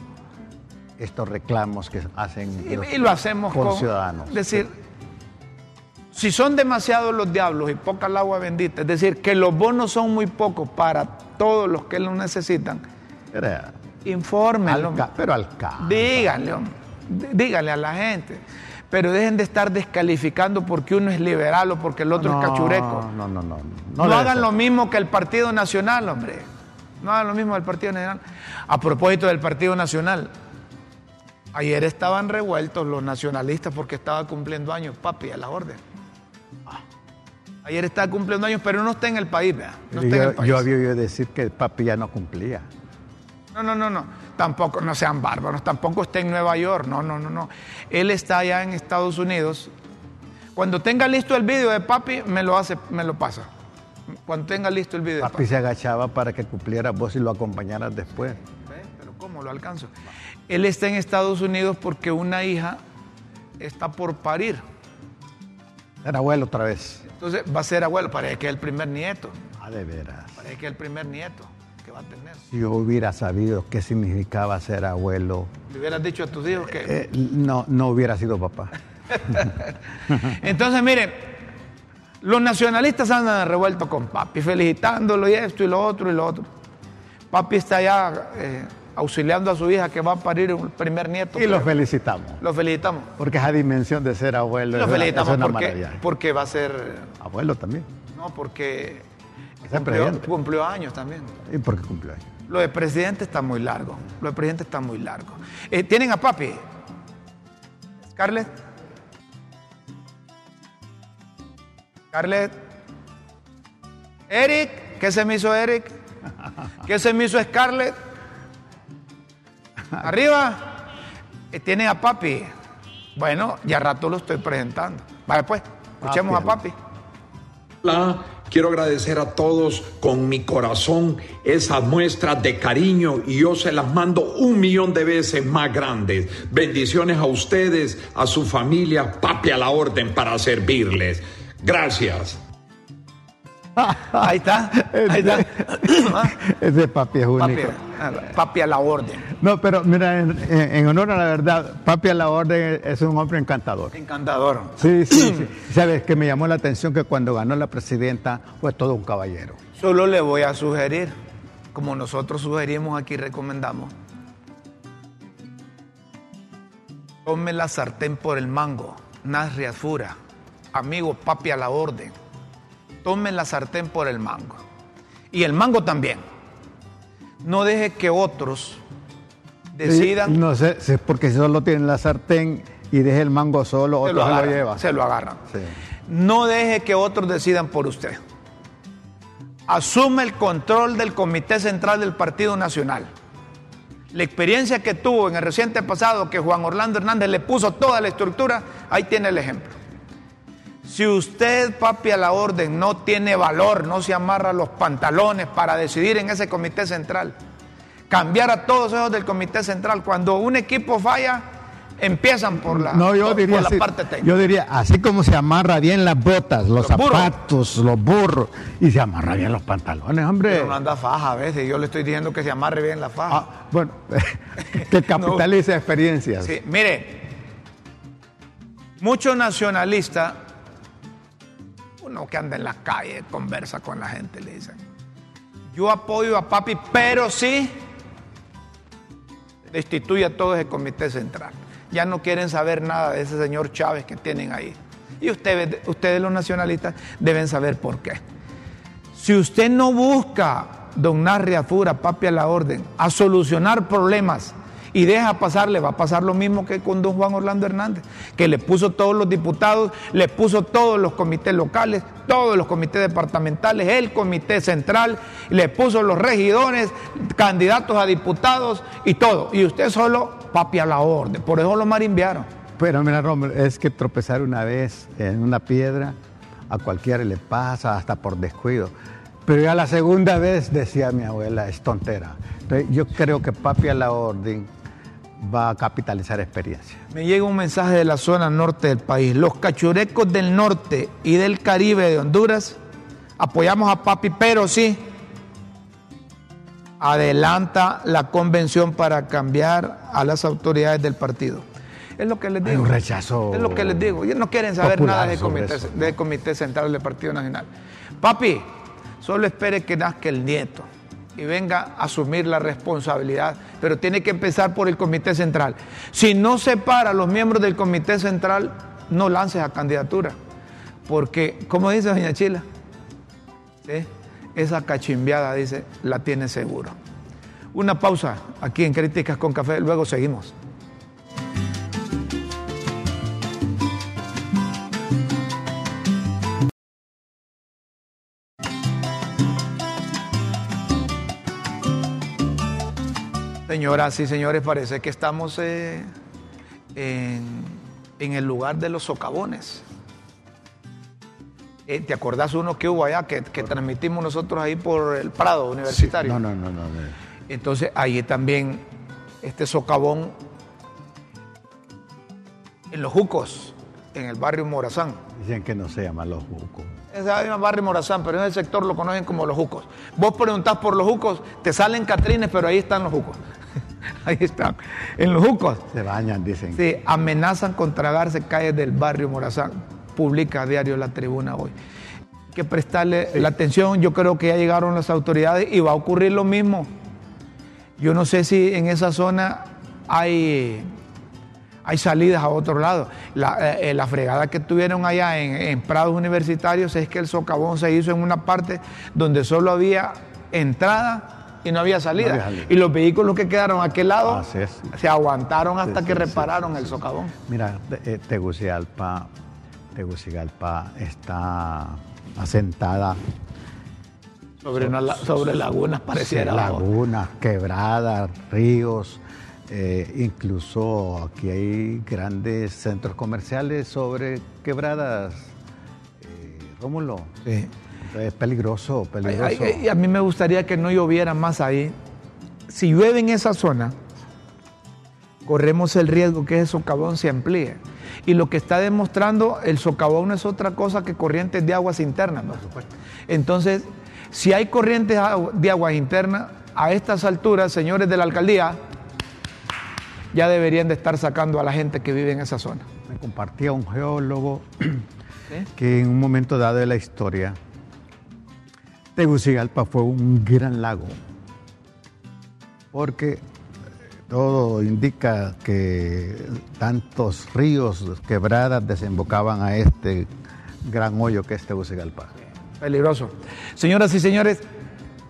estos reclamos que hacen y, lo hacemos con ciudadanos. Es decir, si son demasiados los diablos y poca el agua bendita, es decir, que los bonos son muy pocos para todos los que lo necesitan, infórmenlo. pero al Díganle, díganle a la gente. Pero dejen de estar descalificando porque uno es liberal o porque el otro es cachureco. No, no, no. No, no hagan lo mismo que el Partido Nacional, hombre. No hagan lo mismo del Partido Nacional. A propósito del Partido Nacional, ayer estaban revueltos los nacionalistas porque estaba cumpliendo años, papi, a la orden. Ayer está cumpliendo años, pero no está en el país, ¿verdad? No está yo, en el país. yo había oído decir que el papi ya no cumplía. No, no, no, no. Tampoco, no sean bárbaros, tampoco está en Nueva York. No, no, no, no. Él está allá en Estados Unidos. Cuando tenga listo el vídeo de papi, me lo hace, me lo pasa. Cuando tenga listo el vídeo. Papi, papi, se agachaba para que cumpliera vos y lo acompañaras después. Pero ¿cómo lo alcanzo? Él está en Estados Unidos porque una hija está por parir. Era abuelo otra vez. Entonces va a ser abuelo, parece que es el primer nieto. Ah, de veras. Parece que es el primer nieto que va a tener. Si yo hubiera sabido qué significaba ser abuelo. ¿Le hubieras dicho a tus hijos que.? Eh, no, no hubiera sido papá. Entonces, miren, los nacionalistas andan revueltos con papi, felicitándolo y esto y lo otro y lo otro. Papi está ya eh, auxiliando a su hija que va a parir un primer nieto. Y lo felicitamos. Lo felicitamos. Porque esa dimensión de ser abuelo lo felicitamos porque, porque va a ser... Abuelo también. No, porque cumplió, cumplió, años también. ¿Y por qué cumplió años? Lo de presidente está muy largo. Lo de presidente está muy largo. Eh, ¿Tienen a papi? Scarlett. Scarlett. Eric. ¿Qué se me hizo Eric? ¿Qué se me hizo Scarlett? Arriba. Eh, tiene a papi. Bueno, ya rato lo estoy presentando. Vale, pues, escuchemos a papi. Hola, quiero agradecer a todos con mi corazón esas muestras de cariño y yo se las mando un millón de veces más grandes. Bendiciones a ustedes, a su familia, papi a la orden para servirles. Gracias. Ahí está. Ahí está. Ese papi es único. Papi, a la orden. No, pero mira, en, honor a la verdad, papi a la orden es un hombre encantador. Encantador. Sí, sí, sí. Sabes que me llamó la atención que cuando ganó la presidenta fue todo un caballero. Solo le voy a sugerir, como nosotros sugerimos aquí, recomendamos. Tome la sartén por el mango, Nasri Fura, amigo papi a la orden tomen la sartén por el mango. Y el mango también. No deje que otros decidan. no sé, si es porque solo tienen la sartén y deje el mango solo, otro se lo, lleva. Se lo agarran. No deje que otros decidan por usted. Asume el control del Comité Central del Partido Nacional. La experiencia que tuvo en el reciente pasado, que Juan Orlando Hernández le puso toda la estructura, ahí tiene el ejemplo. Si usted, papi, a la orden no tiene valor, no se amarra los pantalones para decidir en ese comité central, cambiar a todos esos del comité central, cuando un equipo falla, empiezan por la, no, yo diría parte técnica. Yo diría, así como se amarra bien las botas, los, zapatos, los burros, y se amarra bien los pantalones, hombre. Pero no anda faja a veces, yo le estoy diciendo que se amarre bien la faja. Ah, bueno, que capitalice experiencias. Sí, mire, muchos nacionalistas uno que anda en la calle, conversa con la gente, le dicen, yo apoyo a papi, pero sí destituye a todo ese comité central. Ya no quieren saber nada de ese señor Chávez que tienen ahí. Y ustedes, ustedes los nacionalistas deben saber por qué. Si usted no busca, don Narria Fura, papi a la orden, a solucionar problemas y deja pasarle, va a pasar lo mismo que con don Juan Orlando Hernández, que le puso todos los diputados, le puso todos los comités locales, todos los comités departamentales, el comité central, le puso los regidores, candidatos a diputados y todo. Y usted solo, papi a la orden, por eso lo marimbiaron. Pero mira, Romer, es que tropezar una vez en una piedra a cualquiera le pasa, hasta por descuido. Pero ya la segunda vez, decía mi abuela, es tontera. Yo creo que papi a la orden va a capitalizar experiencia. Me llega un mensaje de la zona norte del país. Los cachurecos del norte y del Caribe de Honduras apoyamos a Papi, pero sí adelanta la convención para cambiar a las autoridades del partido. Es lo que les digo. Hay un rechazo. Es lo que les digo. Ellos no quieren saber nada del comité, del comité Central del Partido Nacional. Papi, solo espere que nazca el nieto y venga a asumir la responsabilidad, pero tiene que empezar por el Comité Central. Si no separa a los miembros del Comité Central, no lances a candidatura, porque, como dice doña Chila, esa cachimbiada, dice, la tiene seguro. Una pausa aquí en Críticas con Café, luego seguimos. Señoras y señores, parece que estamos eh, en, el lugar de los socavones. Eh, ¿Te acordás uno que hubo allá que, transmitimos nosotros ahí por el Prado Universitario? no, no, no, no. Entonces ahí también este socavón en los Jucos, en el barrio Morazán. Dicen que no se llama Los Jucos. Es el barrio Morazán, pero en el sector lo conocen como Los Jucos. Vos preguntás por Los Jucos, te salen Catrines, pero ahí están Los Jucos. ahí están, en Los Jucos. Se bañan, dicen. Sí, amenazan con tragarse calles del barrio Morazán publica a diario La Tribuna hoy. Hay que prestarle la atención, yo creo que ya llegaron las autoridades y va a ocurrir lo mismo. Yo no sé si en esa zona hay, hay salidas a otro lado. La, eh, eh, fregada que tuvieron allá en, Prados Universitarios es que el socavón se hizo en una parte donde solo había entrada y no había salida. y los vehículos que quedaron a aquel lado se aguantaron hasta que repararon el socavón. Mira, eh, Tegucigalpa Tegucigalpa está asentada sobre, sobre lagunas pareciera. Lagunas, quebradas, ríos, eh, incluso aquí hay grandes centros comerciales sobre quebradas. Eh, Rómulo. Sí. Es peligroso, peligroso. a mí me gustaría que no lloviera más ahí. Si llueve en esa zona, corremos el riesgo que ese socavón se amplíe. Y lo que está demostrando el socavón no es otra cosa que corrientes de aguas internas. Entonces, si hay corrientes de aguas internas, a estas alturas, señores de la alcaldía, ya deberían de estar sacando a la gente que vive en esa zona. Me compartía un geólogo que en un momento dado de la historia, Tegucigalpa fue un gran lago, porque todo indica que tantos ríos, quebradas desembocaban a este gran hoyo que es Tegucigalpa. Peligroso. Señoras y señores,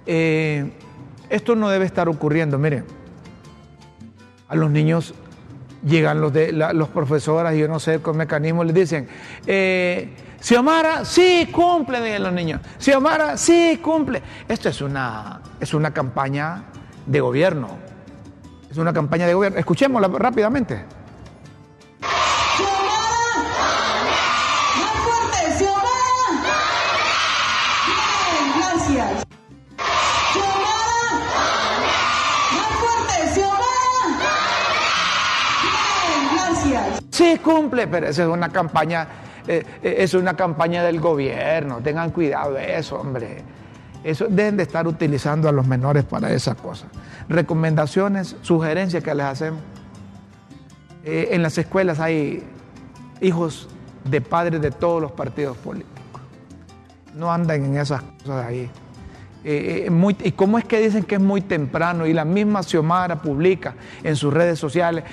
eh, esto no debe estar ocurriendo. Miren, a los niños llegan los, de, los profesoras, y yo no sé con mecanismo, les dicen, eh, Xiomara, sí cumple, dicen los niños. Xiomara, sí cumple. Esto es una, es una campaña de gobierno es una campaña de gobierno. Escuchémosla rápidamente. Sí, cumple, pero esa es una campaña, eh, eh, es una campaña del gobierno. Tengan cuidado de eso, hombre. Eso deben de estar utilizando a los menores para esas cosas. Recomendaciones, sugerencias que les hacemos. Eh, en las escuelas hay hijos de padres de todos los partidos políticos. No andan en esas cosas ahí. ¿Y cómo es que dicen que es muy temprano? Y la misma Xiomara publica en sus redes sociales,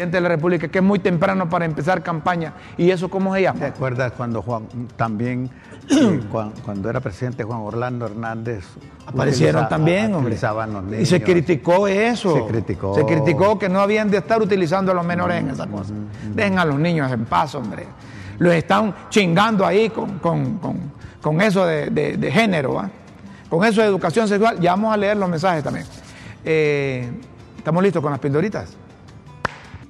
presidente de la República, que es muy temprano para empezar campaña. ¿Y eso cómo se llama? ¿Te acuerdas cuando Juan también cuando, era presidente Juan Orlando Hernández. Aparecieron también, hombre. Y se criticó eso. Se criticó. Se criticó que no habían de estar utilizando a los menores en esa cosa. Dejen a los niños en paz, hombre. Los están chingando ahí con, eso de, género, con eso de educación sexual. Ya vamos a leer los mensajes también. Eh, ¿Estamos listos con las pildoritas?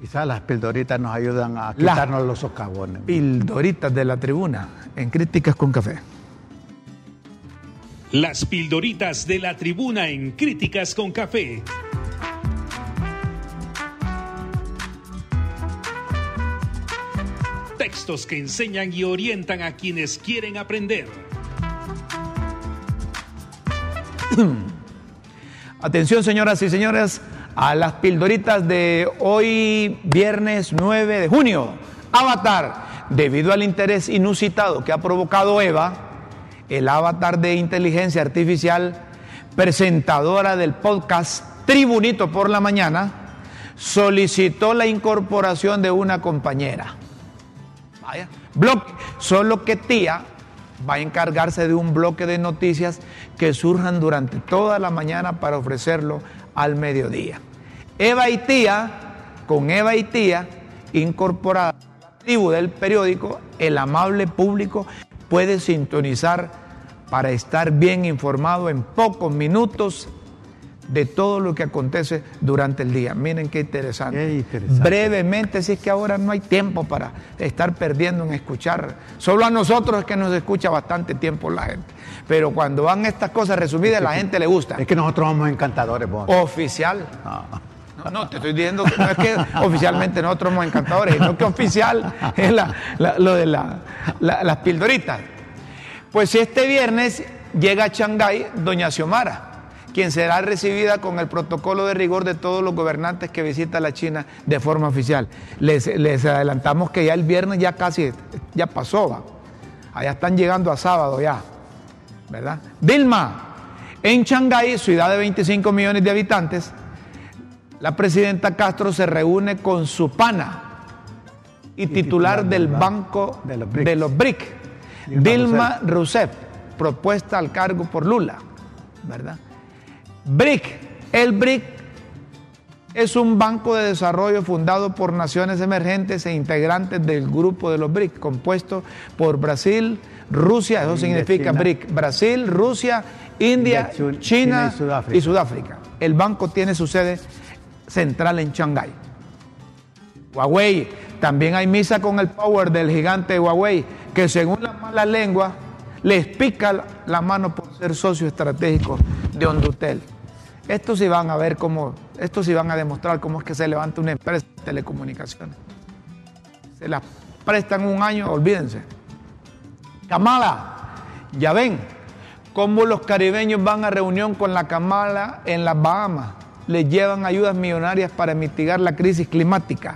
Quizás las pildoritas nos ayudan a quitarnos los socavones. Pildoritas de la tribuna en Críticas con Café. Las pildoritas de la tribuna en Críticas con Café. Textos que enseñan y orientan a quienes quieren aprender. Atención, señoras y señores a las pildoritas de hoy, viernes 9 de junio. Avatar, debido al interés inusitado que ha provocado Eva, el avatar de inteligencia artificial, presentadora del podcast Tribunito por la Mañana, solicitó la incorporación de una compañera. Vaya, bloque. Solo que Tía va a encargarse de un bloque de noticias que surjan durante toda la mañana para ofrecerlo al mediodía. Eva y Tía, con Eva y Tía, incorporada a la tribu del periódico, el amable público puede sintonizar para estar bien informado en pocos minutos de todo lo que acontece durante el día. Miren qué interesante. Brevemente, si es que ahora no hay tiempo para estar perdiendo en escuchar. Solo a nosotros es que nos escucha bastante tiempo la gente. Pero cuando van estas cosas resumidas, la gente le gusta. Es que nosotros somos encantadores, vos. Oficial. No. te estoy diciendo que no es que oficialmente nosotros somos encantadores, sino que oficial es lo de las pildoritas. Pues si este viernes llega a Shanghái doña Xiomara, quien será recibida con el protocolo de rigor de todos los gobernantes que visitan la China de forma oficial. Les, adelantamos que ya el viernes ya casi, ya pasó, va. Allá están llegando a sábado ya, ¿verdad? Dilma, en Shanghái, ciudad de 25 millones de habitantes, la presidenta Castro se reúne con su pana y, titular, del Banco de los BRIC, Dilma Rousseff propuesta al cargo por Lula, ¿verdad? BRIC, el BRIC es un banco de desarrollo fundado por naciones emergentes e integrantes del grupo de los BRIC, compuesto por Brasil, Rusia, eso significa BRIC, Brasil, Rusia, India, China, y, Sudáfrica. El banco tiene su sede central en Shanghái. Huawei, también hay misa con el power del gigante Huawei, que según las malas lenguas les pica la mano por ser socio estratégico de Hondutel. Estos sí van a ver cómo, estos sí van a demostrar cómo es que se levanta una empresa de telecomunicaciones. Se las prestan un año, olvídense. Kamala, ya ven cómo los caribeños van a reunión con la Kamala en las Bahamas. Les llevan ayudas millonarias para mitigar la crisis climática.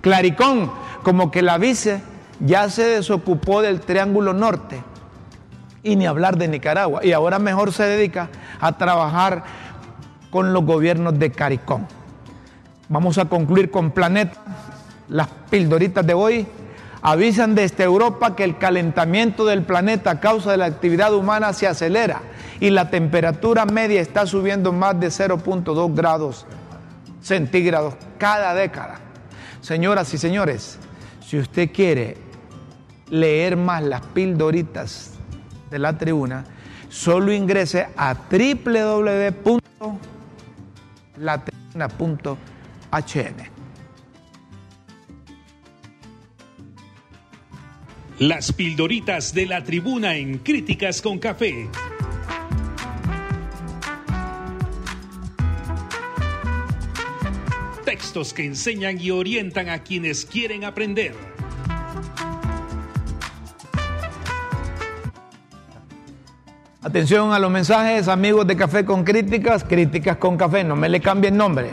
Claricón, como que la vice ya se desocupó del Triángulo Norte y ni hablar de Nicaragua. Y ahora mejor se dedica a trabajar con los gobiernos de CARICOM. Vamos a concluir con Planeta. Las pildoritas de hoy avisan desde Europa que el calentamiento del planeta a causa de la actividad humana se acelera y la temperatura media está subiendo más de 0.2 grados centígrados cada década. Señoras y señores, si usted quiere leer más las pildoritas de la tribuna, solo ingrese a www.latribuna.hn. Las pildoritas de la tribuna en Críticas con Café. Textos que enseñan y orientan a quienes quieren aprender. Atención a los mensajes, amigos de Café con Críticas, Críticas con Café, no me le cambien nombre.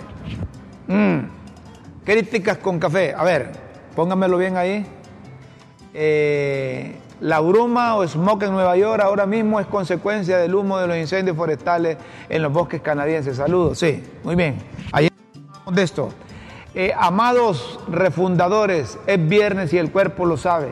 Mm. Críticas con Café, a ver, póngamelo bien ahí. Eh, la bruma o smog en Nueva York ahora mismo es consecuencia del humo de los incendios forestales en los bosques canadienses. Saludos, sí, muy bien. Ayer de esto. Eh, amados refundadores, es viernes y el cuerpo lo sabe.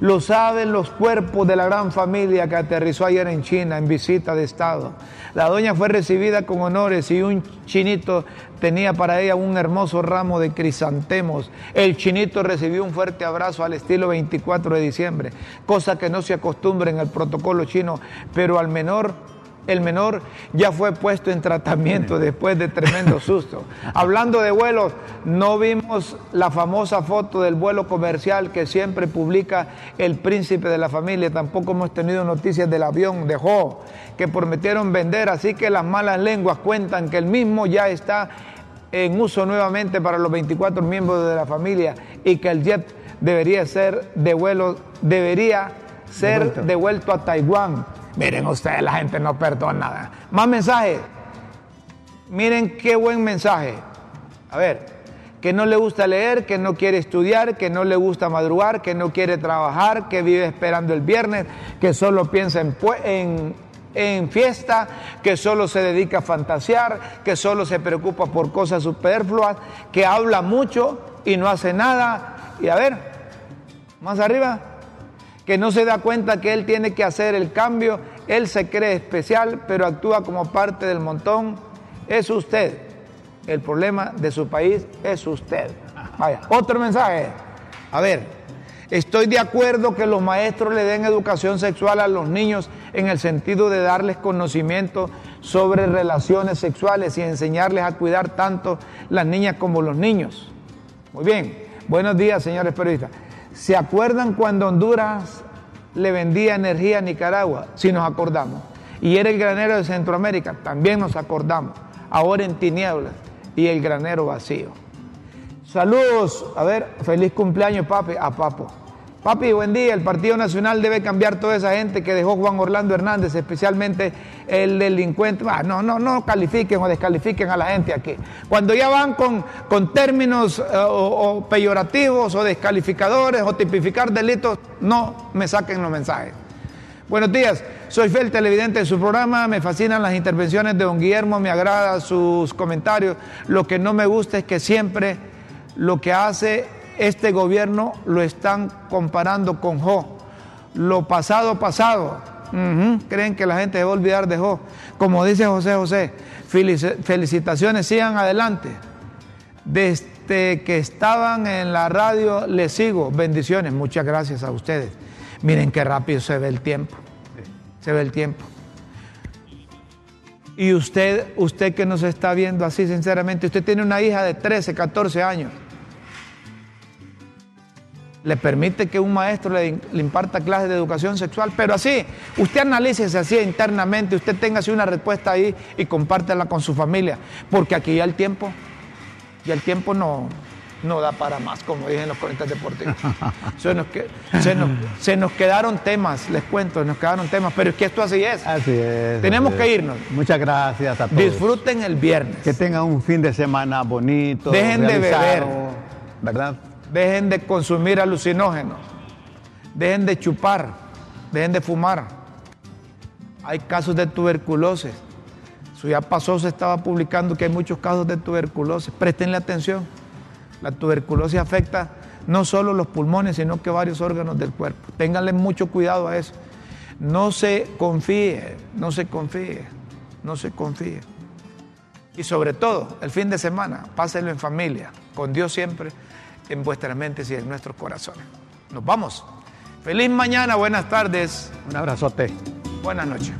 Lo saben los cuerpos de la gran familia que aterrizó ayer en China en visita de Estado. La doña fue recibida con honores y un chinito tenía para ella un hermoso ramo de crisantemos. El chinito recibió un fuerte abrazo al estilo 24 de diciembre, cosa que no se acostumbra en el protocolo chino, pero al menor el menor ya fue puesto en tratamiento después de tremendo susto. Hablando de vuelos, no vimos la famosa foto del vuelo comercial que siempre publica el príncipe de la familia. Tampoco hemos tenido noticias del avión de Jo que prometieron vender, así que las malas lenguas cuentan que el mismo ya está en uso nuevamente para los 24 miembros de la familia y que el jet debería ser de vuelo, debería ser devuelto a Taiwán Miren ustedes, la gente no perdona nada. Más mensajes. Miren qué buen mensaje. A ver, que no le gusta leer, que no quiere estudiar, que no le gusta madrugar, que no quiere trabajar, que vive esperando el viernes, que solo piensa en, en, en fiesta, que solo se dedica a fantasear, que solo se preocupa por cosas superfluas, que habla mucho y no hace nada. Y a ver, más arriba que no se da cuenta que él tiene que hacer el cambio, él se cree especial, pero actúa como parte del montón, es usted. El problema de su país es usted. Vaya, otro mensaje. A ver, Estoy de acuerdo que los maestros le den educación sexual a los niños en el sentido de darles conocimiento sobre relaciones sexuales y enseñarles a cuidar tanto las niñas como los niños. Muy bien, buenos días señores periodistas. ¿Se acuerdan cuando Honduras le vendía energía a Nicaragua? Si nos acordamos. Y era el granero de Centroamérica, también nos acordamos. Ahora en tinieblas y el granero vacío. Saludos, a ver, feliz cumpleaños papi, a Papo. Papi, buen día. El Partido Nacional debe cambiar toda esa gente que dejó Juan Orlando Hernández, especialmente el delincuente. Ah, no, no, no califiquen o descalifiquen a la gente aquí. Cuando ya van con, con términos eh, o, peyorativos o descalificadores o tipificar delitos, no me saquen los mensajes. Buenos días, soy Fel, televidente de su programa, me fascinan las intervenciones de don Guillermo, me agrada sus comentarios. Lo que no me gusta es que siempre lo que hace este gobierno lo están comparando con Jo. Lo pasado, pasado. Creen que la gente se va a olvidar de Jo. Como dice José José, felicitaciones, sigan adelante. Desde que estaban en la radio les sigo. Bendiciones, muchas gracias a ustedes. Miren qué rápido se ve el tiempo. Se ve el tiempo. Y usted, usted que nos está viendo así, sinceramente, usted tiene una hija de 13, 14 años le permite que un maestro le, imparta clases de educación sexual, pero así, usted analícese así internamente, usted tenga así una respuesta ahí y compártela con su familia, porque aquí ya el tiempo, ya el tiempo no, no da para más, como dije en los coletas deportivos. se, nos, se, nos, quedaron temas, les cuento, nos quedaron temas, pero es que esto así es. Así es. Tenemos que irnos. Muchas gracias a todos. Disfruten el viernes. Que tengan un fin de semana bonito. Dejen de beber. ¿Verdad? Dejen de consumir alucinógenos, dejen de chupar, dejen de fumar. Hay casos de tuberculosis. Eso ya pasó, se estaba publicando que hay muchos casos de tuberculosis. Prestenle atención. La tuberculosis afecta no solo los pulmones, sino que varios órganos del cuerpo. Ténganle mucho cuidado a eso. No se confíe, no se confíe, no se confíe. Y sobre todo, el fin de semana, pásenlo en familia, con Dios siempre en vuestras mentes y en nuestros corazones. Nos vamos. Feliz mañana, buenas tardes. Un abrazote. Buenas noches.